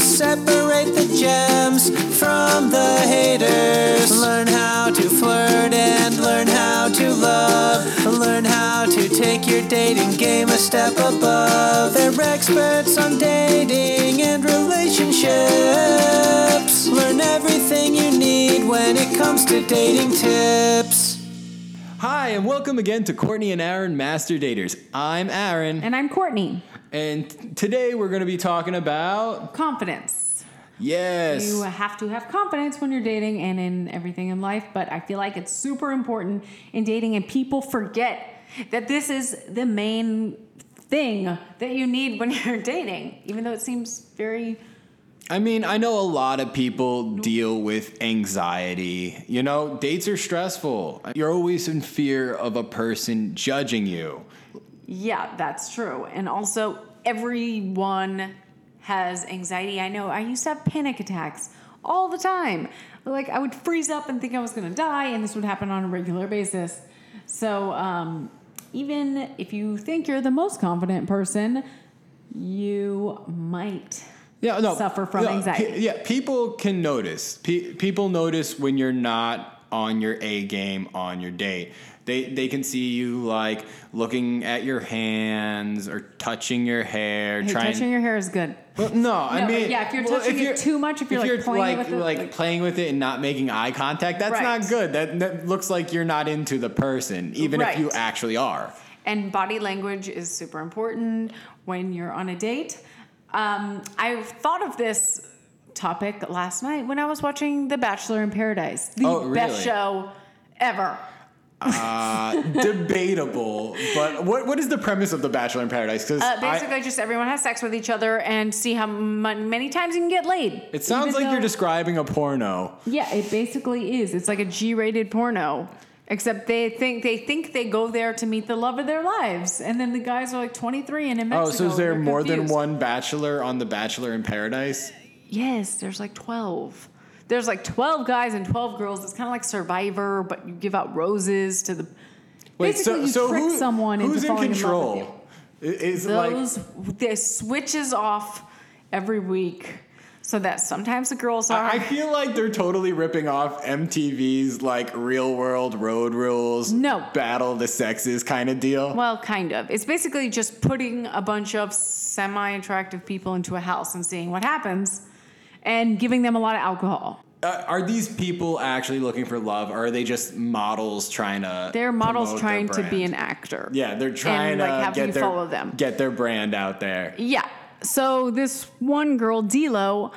separate the gems from the haters. Learn how to flirt and learn how to love. Learn how to take your dating game a step above. They're experts on dating and relationships. Learn everything you need when it comes to dating tips. Hi, and welcome again to Courtney and Aaron Master Daters. I'm Aaron, And I'm Courtney. And today we're going to be talking about Confidence. yes, You have to have confidence when you're dating and in everything in life, but I feel like it's super important in dating, and people forget that this is the main thing that you need when you're dating, even though it seems very. I mean, I know a lot of people deal with anxiety. You know, dates are stressful. You're always in fear of a person judging you. Yeah, that's true. And also, everyone has anxiety. I know I used to have panic attacks all the time. Like, I would freeze up and think I was going to die, and this would happen on a regular basis. So, um, even if you think you're the most confident person, you might Yeah, no, suffer from no, anxiety. pe- yeah, people can notice. Pe- people notice when you're not on your A game on your date. They they can see you like looking at your hands or touching your hair, Hey, trying. touching your hair is good. Well, no, I No, mean, yeah, if you're well, touching it too much, if you're, like, playing like, with it, like, like- playing with it and not making eye contact, that's Right. not good. That, that looks like you're not into the person, even if you actually are. And body language is super important when you're on a date. Um, I thought of this topic last night when I was watching The Bachelor in Paradise, the Oh, best show ever. Uh, debatable, but what what is the premise of The Bachelor in Paradise? Because Uh, basically, just everyone has sex with each other and see how many times you can get laid. it sounds like you're describing a porno. Yeah, it basically is. It's like a G-rated porno. Except they think they think they go there to meet the love of their lives, and then the guys are like 23 and in Mexico. Oh, so is there more than one bachelor on The Bachelor in Paradise? Yes, there's like 12. There's like 12 guys and 12 girls. It's kind of like Survivor, but you give out roses to the. Basically, you trick who- someone who's into in falling control? in love with I- Is you. it like this switches off every week, so that sometimes the girls are. I I feel like they're totally ripping off MTV's like real world road rules, No. battle the sexes kind of deal. well, kind of. It's basically just putting a bunch of semi-attractive people into a house and seeing what happens, and giving them a lot of alcohol. Uh, are these people actually looking for love, or are they just models trying to? They're models trying to be an actor. Yeah, they're trying like, to have get their follow them. get their brand out there. Yeah. So this one girl, Dilo,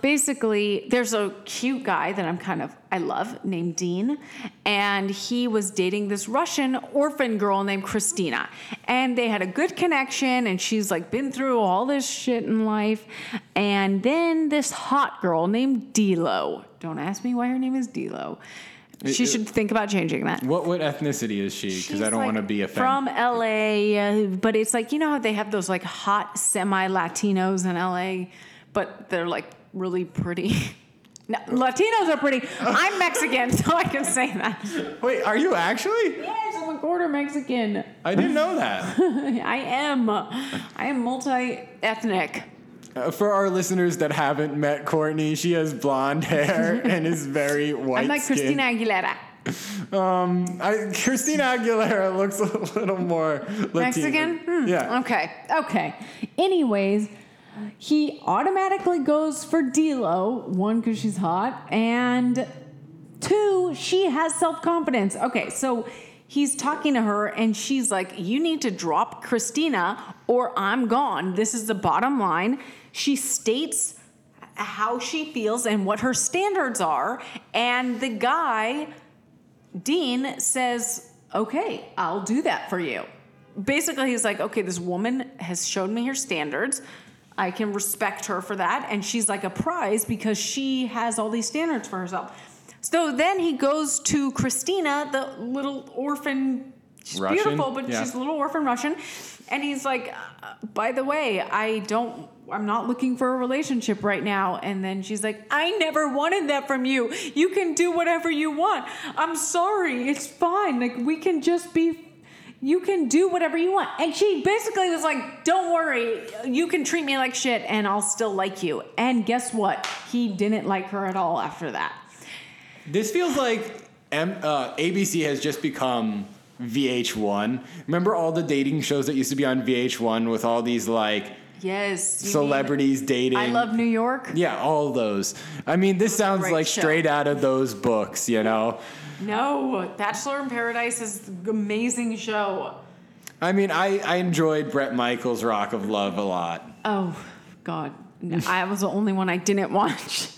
basically, there's a cute guy that I'm kind of I love named Dean, and he was dating this Russian orphan girl named Kristina, and they had a good connection, and she's like been through all this shit in life, and then this hot girl named Dilo. Don't ask me why her name is Dilo. She should think about changing that. What what ethnicity is she? Because I don't like want to be offended. From LA, uh, but it's like, you know how they have those like hot semi Latinos in LA, but they're like really pretty. No, Latinos are pretty. I'm Mexican, so I can say that. Wait, are you actually? Yes, I'm a quarter Mexican. I didn't know that. I am. I am multi ethnic. Uh, for our listeners that haven't met Courtney, she has blonde hair and is very white. I'm like. Christina Aguilera. Um, I, Christina Aguilera looks a little more Latino. Mexican? Hmm, Yeah. Okay. Okay. Anyways, he automatically goes for D'Lo. One, because she's hot, and two, she has self confidence. Okay, so he's talking to her, and she's like, "You need to drop Kristina, or I'm gone. This is the bottom line." She states how she feels and what her standards are, and the guy Dean says, okay, I'll do that for you. Basically, he's like, okay, this woman has shown me her standards. I can respect her for that. And she's like a prize because she has all these standards for herself. So then he goes to Kristina, the little orphan. She's Russian? beautiful, but Yeah. she's a little orphan Russian. And he's like, uh, by the way, I don't, I'm not looking for a relationship right now. And then she's like, I never wanted that from you. You can do whatever you want. I'm sorry. It's fine. Like, we can just be, you can do whatever you want. And she basically was like, don't worry, you can treat me like shit and I'll still like you. And guess what? He didn't like her at all after that. This feels like M- uh, ABC has just become VH1. Remember all the dating shows that used to be on VH1 with all these like Yes. you celebrities dating? I love New York. Yeah, all those. I mean, this sounds like show. straight out of those books, you know? No, Bachelor in Paradise is an amazing show. I mean, I, I enjoyed Bret Michaels' Rock of Love a lot. Oh, God. No, I was the only one I didn't watch.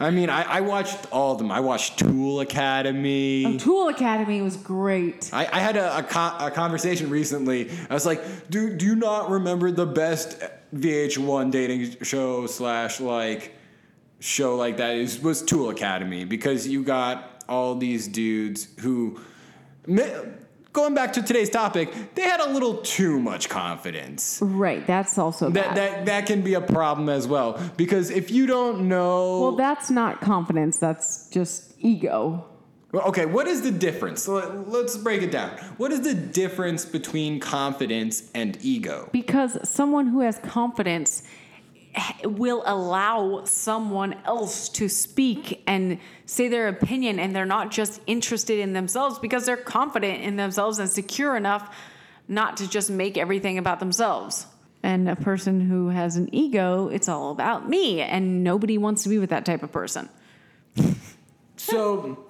I mean, I, I watched all of them. I watched Tool Academy. Oh, Tool Academy was great. I, I had a, a, co- a conversation recently. I was like, do, do you not remember the best VH1 dating show slash like show like that is was Tool Academy because you got all these dudes who going back to today's topic, they had a little too much confidence. Right, that's also That bad. that that can be a problem as well because if you don't know well, that's not confidence. That's just ego. Well, okay, what is the difference? So let- let's break it down. What is the difference between confidence and ego? Because someone who has confidence will allow someone else to speak and say their opinion, and they're not just interested in themselves because they're confident in themselves and secure enough not to just make everything about themselves. And a person who has an ego, it's all about me, and nobody wants to be with that type of person. So,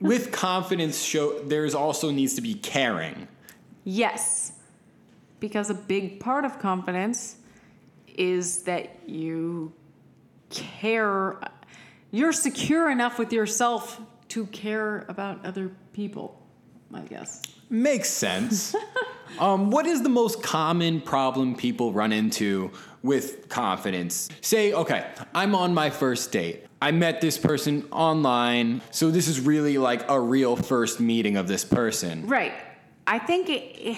with confidence, show there's also needs to be caring. Yes, because a big part of confidence is that you care, you're secure enough with yourself to care about other people, I guess. Makes sense. um, what is the most common problem people run into with confidence? Say, okay, I'm on my first date. I met this person online, so this is really like a real first meeting of this person. Right. I think it,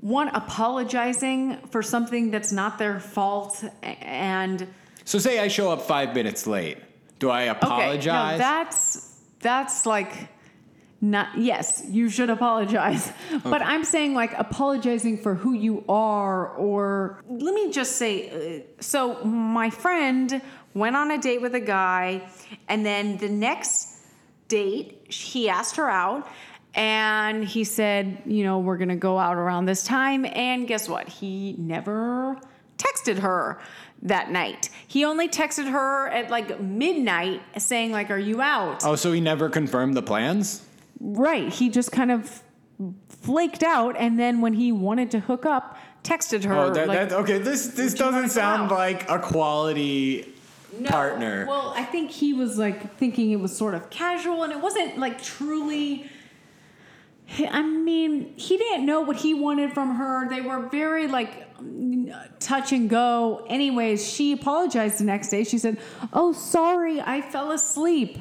one, apologizing for something that's not their fault and So, say I show up five minutes late. Do I Okay, apologize? no, that's that's like not yes, you should apologize. But I'm saying like apologizing for who you are or let me just say uh, so my friend went on a date with a guy and then the next date he asked her out and he said, you know, we're going to go out around this time and guess what? He never texted her that night. He only texted her at like midnight saying like are you out? oh, so he never confirmed the plans? Right. He just kind of flaked out and then when he wanted to hook up, texted her Oh, that, like that, okay. This this "Would you wanna doesn't sound out?" like a quality No. partner. Well, I think he was like thinking it was sort of casual and it wasn't like truly. I mean, he didn't know what he wanted from her. They were very like touch and go. Anyways, she apologized the next day. She said, Oh, sorry, I fell asleep.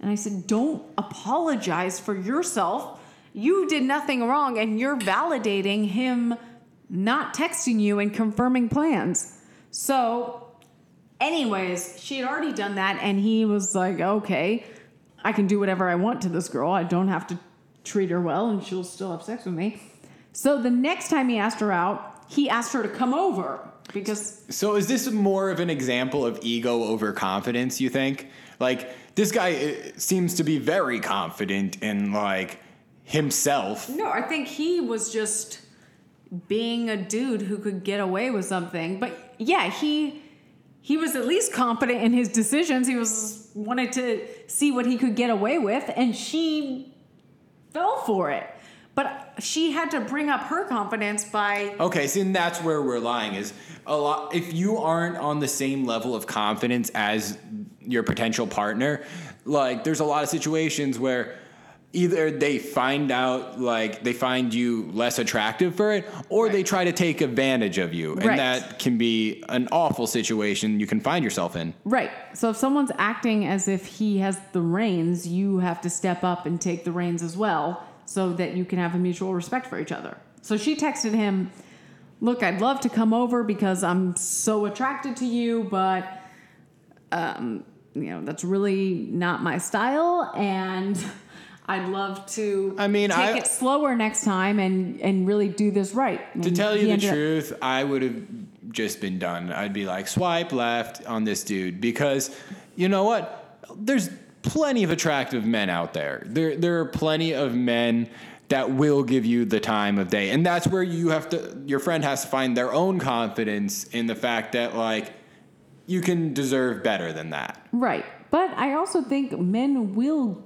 And I said, Don't apologize for yourself. You did nothing wrong and you're validating him not texting you and confirming plans. So Anyways, she had already done that, and he was like, okay, I can do whatever I want to this girl. I don't have to treat her well, and she'll still have sex with me. So the next time he asked her out, he asked her to come over because so is this more of an example of ego over confidence? You think? Like this guy uh, seems to be very confident in like himself. no, I think he was just being a dude who could get away with something. But yeah, he he was at least confident in his decisions. He was wanted to see what he could get away with, and she fell for it. But she had to bring up her confidence by Okay, see, and that's where we're lying. Is a lot. If you aren't on the same level of confidence as your potential partner, like there's a lot of situations where either they find out like they find you less attractive for it or they try to take advantage of you Right. and that can be an awful situation you can find yourself in Right. So if someone's acting as if he has the reins, you have to step up and take the reins as well so that you can have a mutual respect for each other. So she texted him, Look, I'd love to come over because I'm so attracted to you, but, um, you know, that's really not my style. And I'd love to. I mean, take I- it slower next time and and really do this right. To tell you the ended up- truth, I would have just been done. I'd be like, swipe left on this dude because you know what? There's plenty of attractive men out there. There, there are plenty of men that will give you the time of day, and that's where you have to. Your friend has to find their own confidence in the fact that like you can deserve better than that. Right. But I also think men will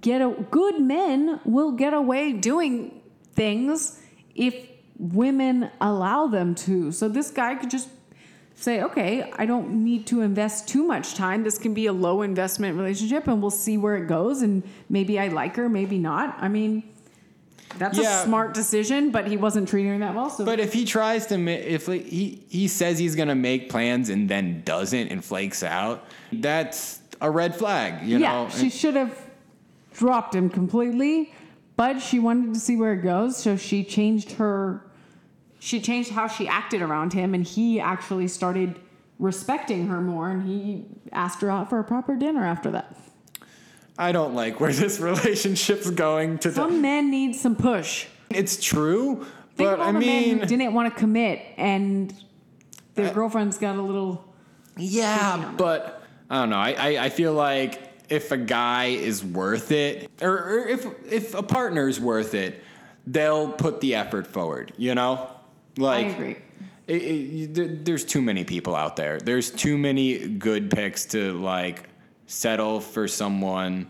get a good men will get away doing things if women allow them to. So this guy could just say, "Okay, I don't need to invest too much time. This can be a low investment relationship and we'll see where it goes and maybe I like her, maybe not." I mean, that's Yeah. a smart decision, but he wasn't treating her that well. So But if he tries to, ma- if he he says he's gonna make plans and then doesn't and flakes out, that's a red flag. You yeah, know. she should have dropped him completely, but she wanted to see where it goes, so she changed her. She changed how she acted around him, and he actually started respecting her more, and he asked her out for a proper dinner after that. I don't like where this relationship's going. To Some men need some push. it's true, Think but I mean, didn't want to commit, and their girlfriends got a little. yeah, but I don't know. I, I I feel like if a guy is worth it, or, or if if a partner is worth it, they'll put the effort forward. You know, like I agree. it, it, there- there's too many people out there. There's too many good picks to like settle for someone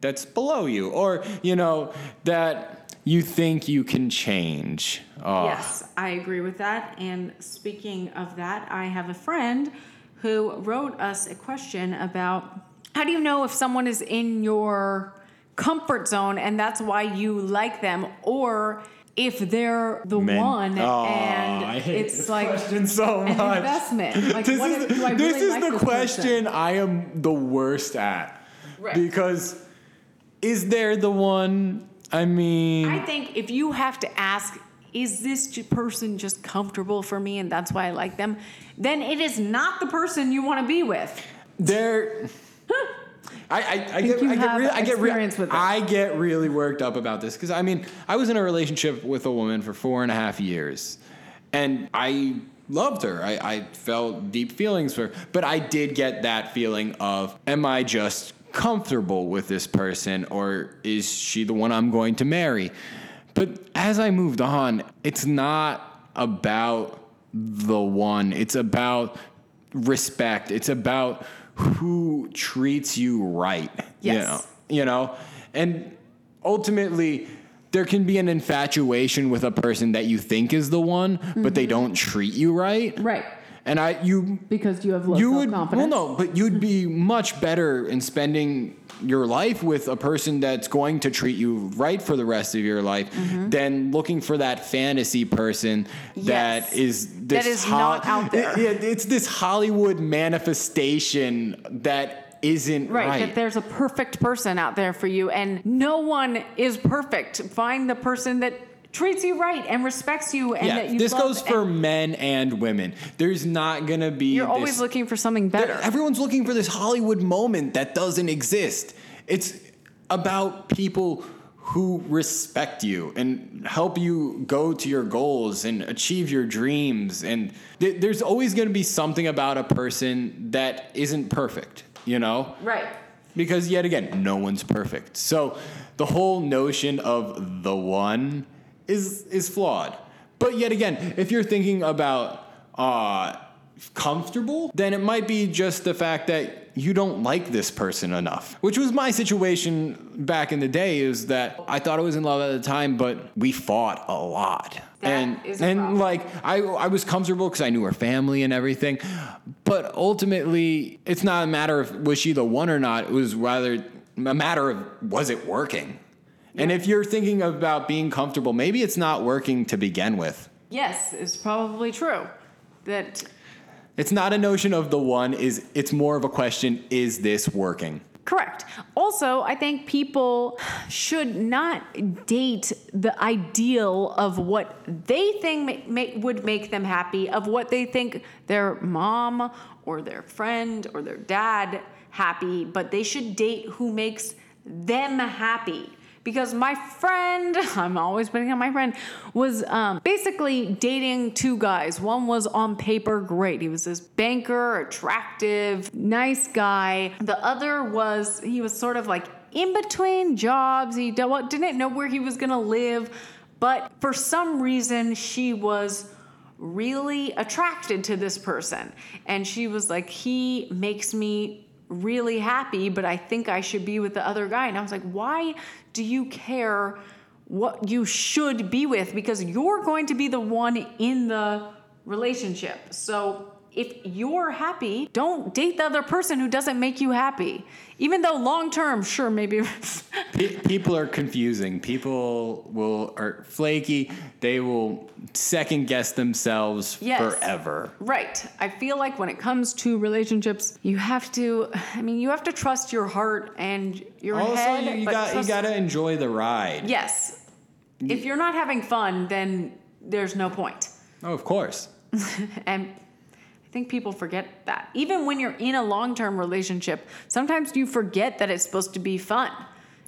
that's below you, or you know that you think you can change. Oh, Yes, I agree with that. And speaking of that, I have a friend who wrote us a question about how do you know if someone is in your comfort zone and that's why you like them, or if they're the Men. one Oh, and I hate it's this like question so an investment. Like, this what is, if- do I this really is like the this question person? I am the worst at. Right. Because is there the one? I mean, I think if you have to ask, is this person just comfortable for me and that's why I like them, then it is not the person you want to be with. there. I, I, I get, I get, have re- I get, re- experience with it. I get really worked up about this because I mean, I was in a relationship with a woman for four and a half years, and I loved her. I, I felt deep feelings for her, but I did get that feeling of, am I just comfortable with this person, or is she the one I'm going to marry? But as I moved on, it's not about the one. It's about respect. It's about who treats you right. You Yes. know, you know? And ultimately, there can be an infatuation with a person that you think is the one, but they mm-hmm. don't treat you right. Right. And I, you, Because you have low you would, well, no, but you'd be much better in spending your life with a person that's going to treat you right for the rest of your life Mm-hmm. than looking for that fantasy person Yes. that is this That is not out there. It- it's this Hollywood manifestation that isn't Right, right. that there's a perfect person out there for you, and no one is perfect. Find the person that treats you right and respects you, and that you this goes for and men and women. There's not gonna be. You're always looking for something better. Everyone's looking for this Hollywood moment that doesn't exist. It's about people who respect you and help you go to your goals and achieve your dreams. And th- there's always going to be something about a person that isn't perfect, you know? right. Because yet again, no one's perfect. So the whole notion of the one is is flawed. But yet again, if you're thinking about uh, comfortable, then it might be just the fact that you don't like this person enough. Which was my situation back in the day. Is that I thought I was in love at the time, but we fought a lot. That and and like I I was comfortable because I knew her family and everything, but ultimately it's not a matter of was she the one or not. It was rather a matter of was it working. And if you're thinking about being comfortable, maybe it's not working to begin with. Yes, it's probably true. That It's not a notion of the one is it's more of a question is this working? Correct. Also, I think people should not date the ideal of what they think would make them happy, of what they think their mom or their friend or their dad happy, but they should date who makes them happy. Because my friend, I'm always putting on my friend, was um, basically dating two guys. One was on paper great. He was this banker, attractive, nice guy. The other was, he was sort of like in between jobs. He didn't know where he was gonna live. But for some reason, she was really attracted to this person. And she was like, he makes me really happy, but I think I should be with the other guy. And I was like, why do you care what you should be with? Because you're going to be the one in the relationship. So if you're happy, don't date the other person who doesn't make you happy. Even though long term, sure, maybe. Pe- people are confusing. People will are flaky. They will second guess themselves Yes. forever. Right. I feel like when it comes to relationships, you have to. I mean, you have to trust your heart and your Also, head. you, you but got you got to enjoy the ride. Yes. If you're not having fun, then there's no point. Oh, of course. And think people forget that. Even when you're in a long-term relationship, sometimes you forget that it's supposed to be fun.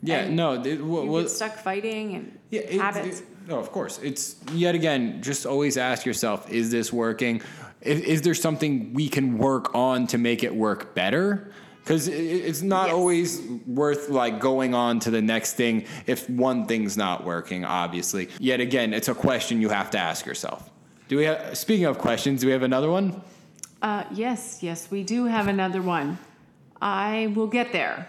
Yeah. And no. It, You get stuck fighting and Yeah, it- habits. it- no, of course. It's yet again, just always ask yourself: Is this working? Is, is there something we can work on to make it work better? Because it's not Yes. always worth like going on to the next thing if one thing's not working. Obviously, yet again, it's a question you have to ask yourself. Do we? Have, speaking of questions, do we have another one? Uh, yes, yes, we do have another one. I will get there.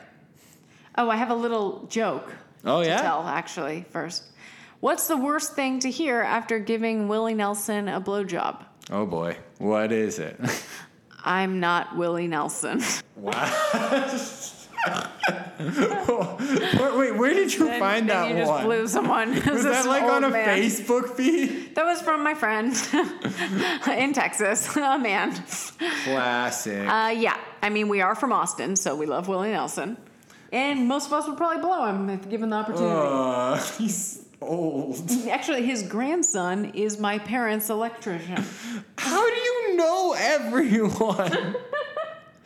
Oh, I have a little joke. Oh, to yeah? tell actually first. What's the worst thing to hear after giving Willie Nelson a blowjob? Oh boy, what is it? I'm not Willie Nelson. wait, where did you Then- find then that you just one? blew someone. Was that like on a man. Facebook feed? That was from my friend in Texas, a man. Classic. Uh, yeah, I mean, we are from Austin, so we love Willie Nelson. And most of us would probably blow him if given the opportunity. Uh, he's old. Actually, his grandson is my parents' electrician. How do you know everyone?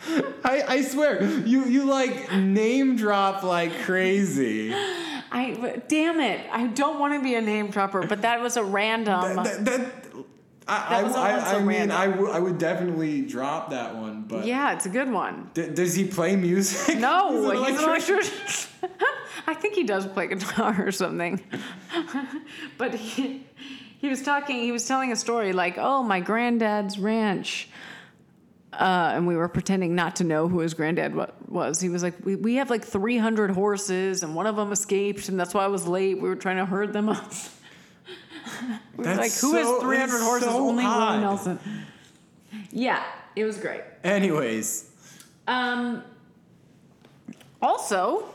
I, I swear, you, you like name drop like crazy. I damn it! I don't want to be a name dropper, but that was a random. That, that, I, That was I, I, I mean, random. I, w- I would definitely drop that one, but yeah, it's a good one. D- does he play music? No, He's an he's an electrician? electrician. I think he does play guitar or something. but he, he was talking, he was telling a story like, oh, my granddad's ranch. Uh, and we were pretending not to know who his granddad was. He was like, we, we have like 300 horses, and one of them escaped, and that's why I was late. We were trying to herd them up. we were like, That's who so- has 300 horses? so Only Willie. Nelson. Yeah, it was great. Anyways, Um, also,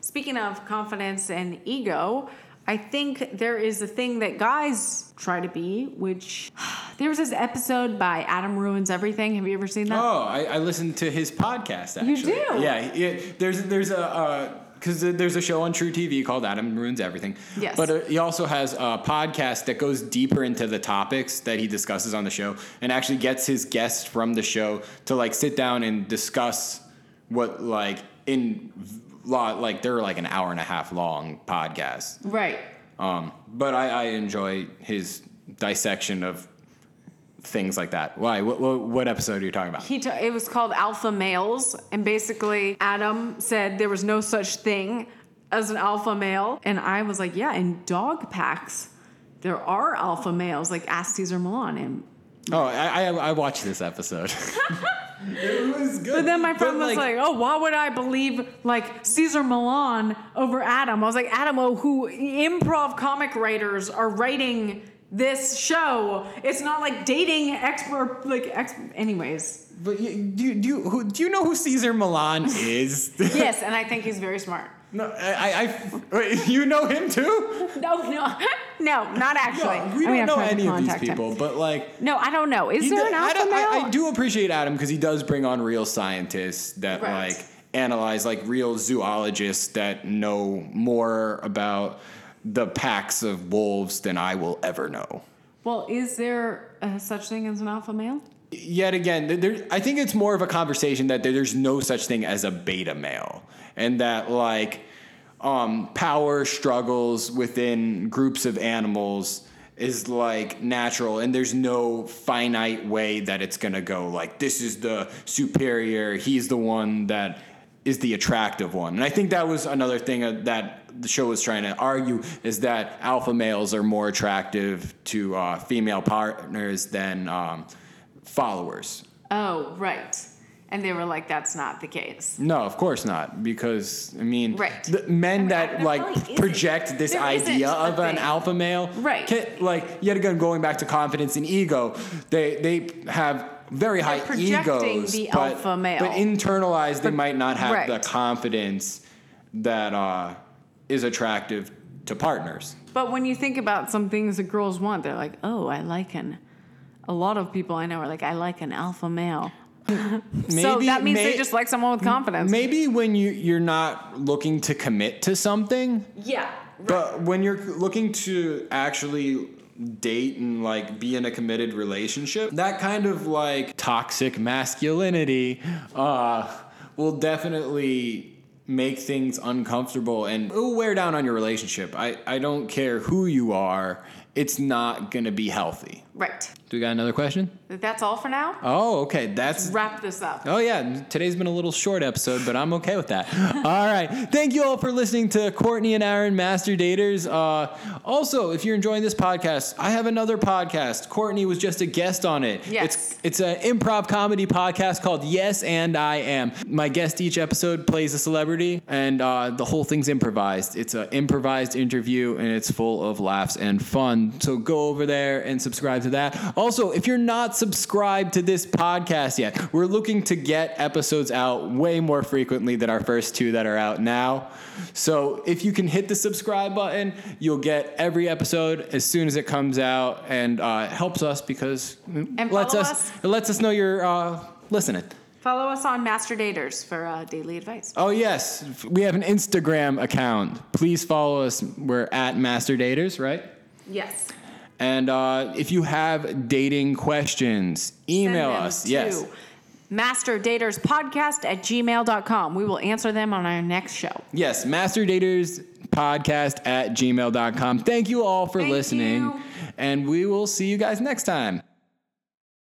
speaking of confidence and ego, I think there is a thing that guys try to be, which there was this episode by Adam Ruins Everything. Have you ever seen that? oh, I, I listened to his podcast. Actually, You do? Yeah, yeah. There's there's a because there's a show on truTV called Adam Ruins Everything. Yes. But uh, he also has a podcast that goes deeper into the topics that he discusses on the show, and actually gets his guests from the show to like sit down and discuss what like in lot like they're like an hour and a half long podcast. Right. Um, but I, I enjoy his dissection of things like that. Why? What, what, what episode are you talking about? He t- it was called Alpha Males, and basically Adam said there was no such thing as an alpha male, and I was like, yeah, in dog packs there are alpha males. Like ask Cesar Millan, and Oh, I, I, I watched this episode. it was good. But then my friend was like, "Oh, why would I believe like Cesar Millan over Adam?" I was like, "Adam, oh, who improv comic writers are writing this show? It's not like dating expert like ex- anyways." But you, do, you, do, you, who, do you know who Cesar Millan is? Yes, and I think he's very smart. No, I, I, I wait, you know him too? No, no, no, not actually. No, we I mean, don't know any of these contact him. people, but like. No, I don't know. Is there does- an I, alpha don't- male? I, I do appreciate Adam because he does bring on real scientists that Right. like analyze like real zoologists that know more about the packs of wolves than I will ever know. Well, is there a such thing as an alpha male? Yet again, there, I think it's more of a conversation that there- there's no such thing as a beta male, and that like um, power struggles within groups of animals is like natural, and there's no finite way that it's gonna go. Like this is the superior, he's the one that is the attractive one, and I think that was another thing uh, that the show was trying to argue is that alpha males are more attractive to uh, female partners than um, followers. Oh, right. And they were like, that's not the case. No, of course not, because I mean, Right. the men I mean, that like project this there idea of an thing. alpha male, Right. Can, like yet again, going back to confidence and ego, they they have very high projecting egos, the but, alpha male. but internalized, they might not have the confidence that uh, is attractive to partners. But when you think about some things that girls want, they're like, oh, I like an. A lot of people I know are like, I like an alpha male. so that means may- they just like someone with confidence. Maybe when you you're not looking to commit to something, Yeah. But when you're looking to actually date and like be in a committed relationship, that kind of like toxic masculinity uh, will definitely make things uncomfortable and it will wear down on your relationship. I, I don't care who you are, it's not gonna be healthy. Right. Do we got another question? That's all for now. Oh, okay. That's Wrap this up. Oh yeah, today's been a little short episode, but I'm okay with that. all right, thank you all for listening to Courtney and Aaron Master Daters. Uh, also, if you're enjoying this podcast, I have another podcast. Courtney was just a guest on it. Yes. It's it's an improv comedy podcast called Yes and I Am. My guest each episode plays a celebrity, and uh, the whole thing's improvised. It's an improvised interview, and it's full of laughs and fun. So go over there and subscribe to that. Also, if you're not subscribed to this podcast yet, we're looking to get episodes out way more frequently than our first two that are out now. So if you can hit the subscribe button, you'll get every episode as soon as it comes out, and uh, it helps us because it lets us, us. it lets us know you're uh, listening. Follow us on Master Daters for uh, daily advice. Oh yes, we have an Instagram account. Please follow us. We're at Master Daters, right? Yes. And uh, if you have dating questions, email us. Yes. masterdaterspodcast at gmail.com. We will answer them on our next show. Yes, masterdaterspodcast at gmail.com. Thank you all for Thank listening. you. And we will see you guys next time.